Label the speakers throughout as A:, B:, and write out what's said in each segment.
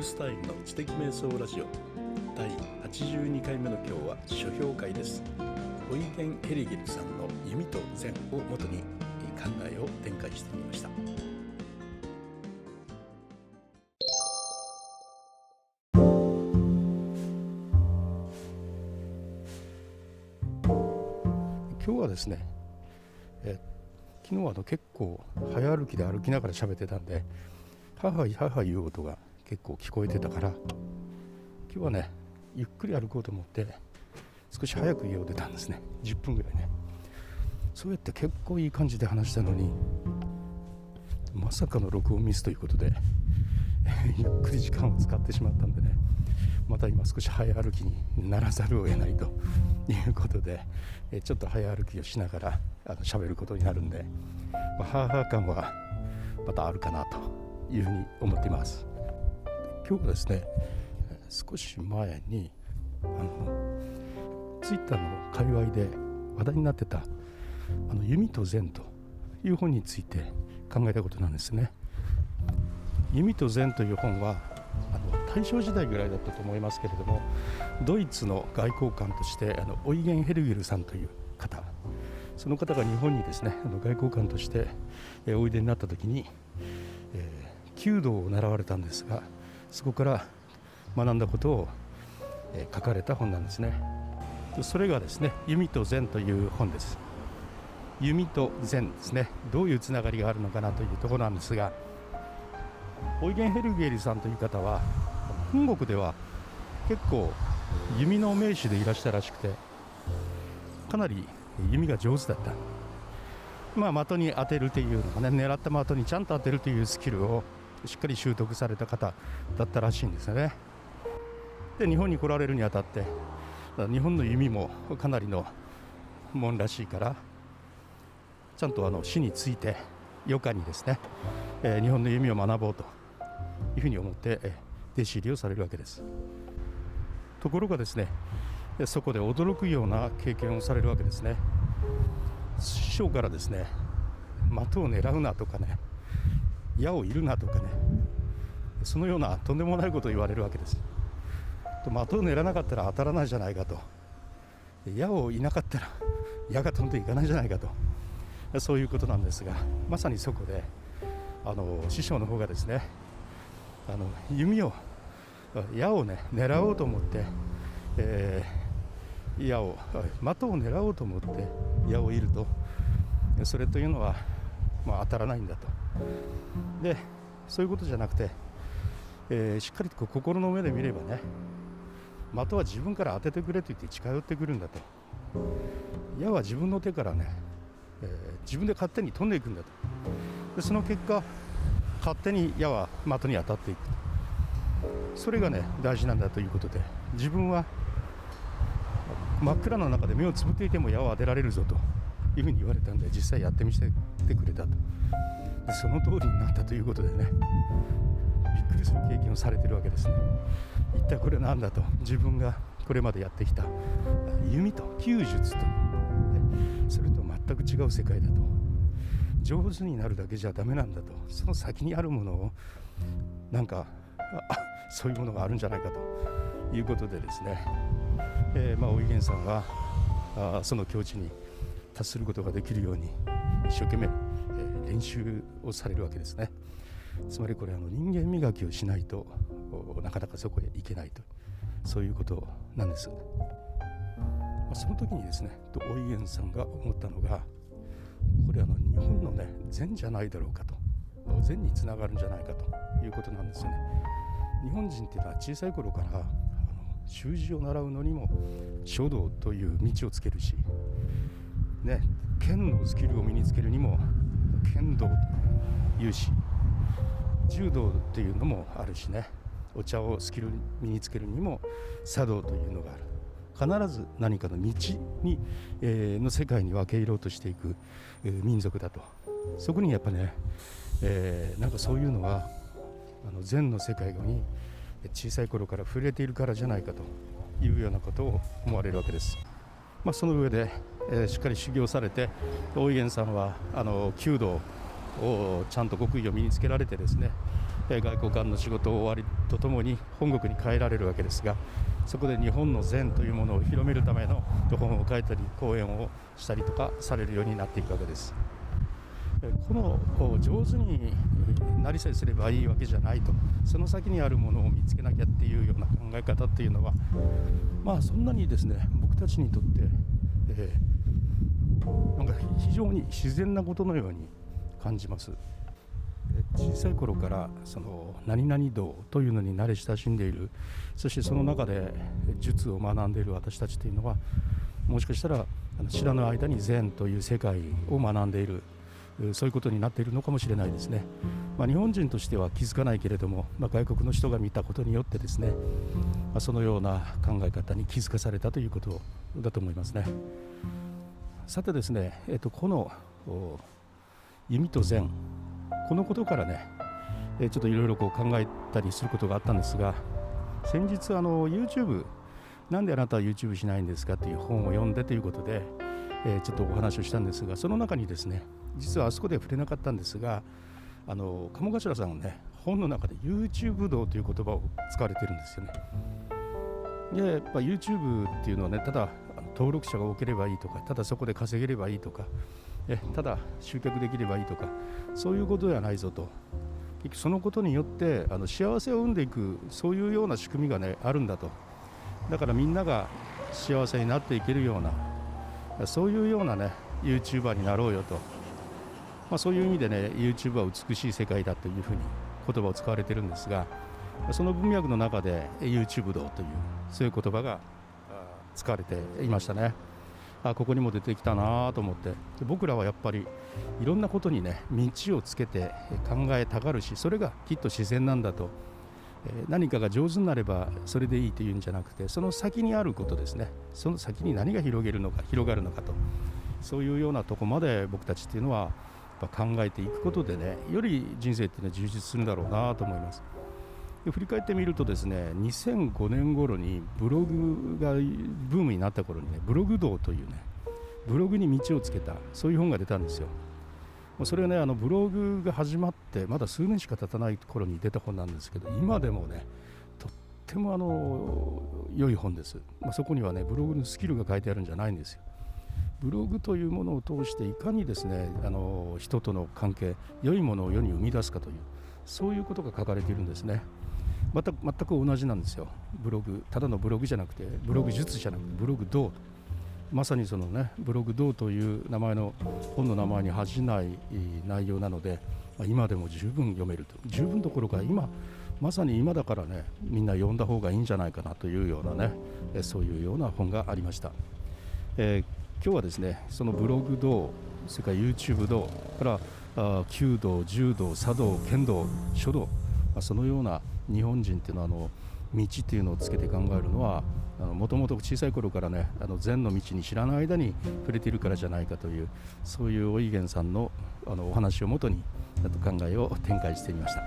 A: ュースタイルの知的瞑想ラジオ。第82回目の今日は書評会です。オイゲン・ヘリゲルさんの弓と禅をもとに考えを展開してみました。今日はですねえ昨日はあの結構早歩きで歩きながら喋ってたんで母母言う音が結構聞こえてたから今日はねゆっくり歩こうと思って少し早く家を出たんですね。10分ぐらいね。そうやって結構いい感じで話したのにまさかの録音ミスということで ゆっくり時間を使ってしまったんでねまた今少し早歩きにならざるを得ないということでえちょっと早歩きをしながらあの喋ることになるんで、まあ、ハーハー感はまたあるかなというふうに思っています。今日ですね少し前にあのツイッターの界隈で話題になってた「あの弓と禅」という本について考えたことなんですね。弓と禅という本はあの大正時代ぐらいだったと思いますけれどもドイツの外交官としてあのオイゲン・ヘルゲルさんという方その方が日本にですねあの外交官として、えおいでになった時に、えー、弓道を習われたんですがそこから学んだことを、え、書かれた本なんですね。それがですね「弓と禅」という本です。弓と禅ですね。どういうつながりがあるのかなというところなんですがオイゲン・ヘルゲリさんという方は本国では結構弓の名手でいらしたらしくてかなり弓が上手だった。まあ的に当てるというのがね狙った的にちゃんと当てるというスキルをしっかり習得された方だったらしいんですよね。で日本に来られるにあたって日本の弓もかなりのもんらしいからちゃんとあの死について余暇にですね、えー、日本の弓を学ぼうというふうに思って、えー、弟子入りをされるわけです。ところがですねそこで驚くような経験をされるわけですね。師匠からですね的を狙うなとかね矢をいるなとかねそのようなとんでもないことを言われるわけです。的を狙わなかったら当たらないじゃないかと。矢をいなかったら矢が飛んでいかないじゃないかと。そういうことなんですがまさにそこであの師匠の方がですねあの弓を矢をね狙おうと思って、えー、矢を的を狙おうと思って矢を射ると。それというのは、まあ、当たらないんだと。でそういうことじゃなくて、えー、しっかりと心の目で見ればね的は自分から当ててくれと言って近寄ってくるんだと。矢は自分の手からね、えー、自分で勝手に飛んでいくんだと。でその結果勝手に矢は的に当たっていく。それがね大事なんだということで自分は真っ暗な中で目をつぶっていても矢を当てられるぞというふうに言われたんで実際やってみせててくれたと。でその通りになったということでね。びっくりする経験をされてるわけですね。一体これ何だと。自分がこれまでやってきた弓と弓術と。それと全く違う世界だと。上手になるだけじゃダメなんだと。その先にあるものをなんかあそういうものがあるんじゃないかと。いうことでですね、えー、まあ、おいげんさんはあその境地に達することができるように一生懸命、えー、練習をされるわけですね。つまりこれあの人間磨きをしないとなかなかそこへ行けないとそういうことなんです、ま、その時にですねとおいげんさんが思ったのがこれあの日本のね禅じゃないだろうかと禅につながるんじゃないかということなんですよね。日本人っていうのは小さい頃から習字を習うのにも書道という道をつけるしね剣のスキルを身につけるにも剣道というし柔道というのもあるしねお茶をスキル身につけるにも茶道というのがある必ず何かの道に、えー、の世界に分け入ろうとしていく、えー、民族だとそこにやっぱね、えー、なんかそういうのはあの禅の世界に小さい頃から触れているからじゃないかというようなことを思われるわけです。まあ、その上で、え、しっかり修行されて大井源さんはあの弓道をちゃんと極意を身につけられてですね外交官の仕事を終わりとともに本国に帰られるわけですがそこで日本の禅というものを広めるための本を書いたり講演をしたりとかされるようになっていくわけです。この上手になりさえすればいいわけじゃないとその先にあるものを見つけなきゃっていうような考え方っていうのはまあそんなにですね僕たちにとって、えー、なんか非常に自然なことのように感じます。小さい頃からその何々道というのに慣れ親しんでいる。そしてその中で術を学んでいる私たちというのはもしかしたら知らぬ間に禅という世界を学んでいる。そういうことになっているのかもしれないですね、まあ、日本人としては気づかないけれども、まあ、外国の人が見たことによってですね、まあ、そのような考え方に気づかされたということだと思いますね。さてですね、えっと、この弓と禅このことからねえちょっといろいろ考えたりすることがあったんですが先日あの YouTube なんであなたは YouTube しないんですかという本を読んでということで、えー、ちょっとお話をしたんですがその中にですね実はあそこで触れなかったんですがあの鴨頭さんはね本の中で YouTube 道という言葉を使われてるんですよね。でやっぱ YouTube っていうのはねただ登録者が多ければいいとかただそこで稼げればいいとかえただ集客できればいいとかそういうことではないぞと。結局そのことによってあの幸せを生んでいくそういうような仕組みがねあるんだと。だからみんなが幸せになっていけるようなそういうようなね YouTuber になろうよと。まあ、そういう意味でね YouTube は美しい世界だというふうに言葉を使われてるんですがその文脈の中で YouTube 道というそういう言葉が使われていましたね。あここにも出てきたなと思って。僕らはやっぱりいろんなことにね道をつけて考えたがるしそれがきっと自然なんだと、え何かが上手になればそれでいいというんじゃなくてその先にあることですね。その先に何が広げるのか広がるのかと。そういうようなとこまで僕たちっていうのは考えていくことでねより人生っていうのは充実するんだろうなと思います。振り返ってみるとですね2005年頃にブログがブームになった頃にねブログ道というねブログに道をつけたそういう本が出たんですよ。それはねあのブログが始まってまだ数年しか経たない頃に出た本なんですけど今でもねとってもあの良い本です、まあ、そこにはねブログのスキルが書いてあるんじゃないんですよ。ブログというものを通していかにですねあの人との関係良いものを世に生み出すかというそういうことが書かれているんですね。また全く同じなんですよ。ブログただのブログじゃなくてブログ術じゃなくてブログどうまさにそのねブログどうという名前の本の名前に恥じない内容なので、まあ、今でも十分読めると。十分どころか今まさに今だからねみんな読んだ方がいいんじゃないかなというようなねそういうような本がありました、えー今日はですねそのブログ道それから YouTube 道から弓道柔道茶道剣道書道、まあ、そのような日本人っていうのはあの道っていうのをつけて考えるのはもともと小さい頃からねあの禅の道に知らない間に触れているからじゃないかというそういう大井源さんのあのお話をもとに考えを展開してみました。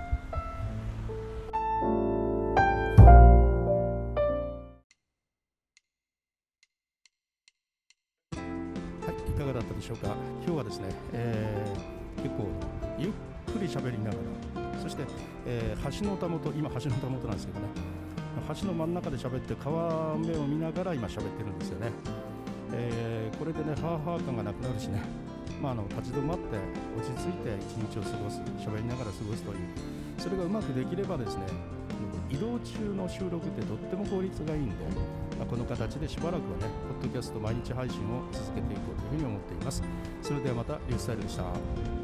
A: いかがだったでしょうか今日はですね、えー、結構ゆっくり喋りながらそして、えー、橋のたもと今橋のたもとなんですけどね。橋の真ん中で喋って川目を見ながら今喋ってるんですよね、えー、これでねハーハー感がなくなるしね。まあ、あの立ち止まって落ち着いて一日を過ごす喋りながら過ごすという。それがうまくできればですね移動中の収録ってとっても効率がいいんで、まあ、この形でしばらくはねポッドキャスト毎日配信を続けていこうというふうに思っています。それではまたリュースタイルでした。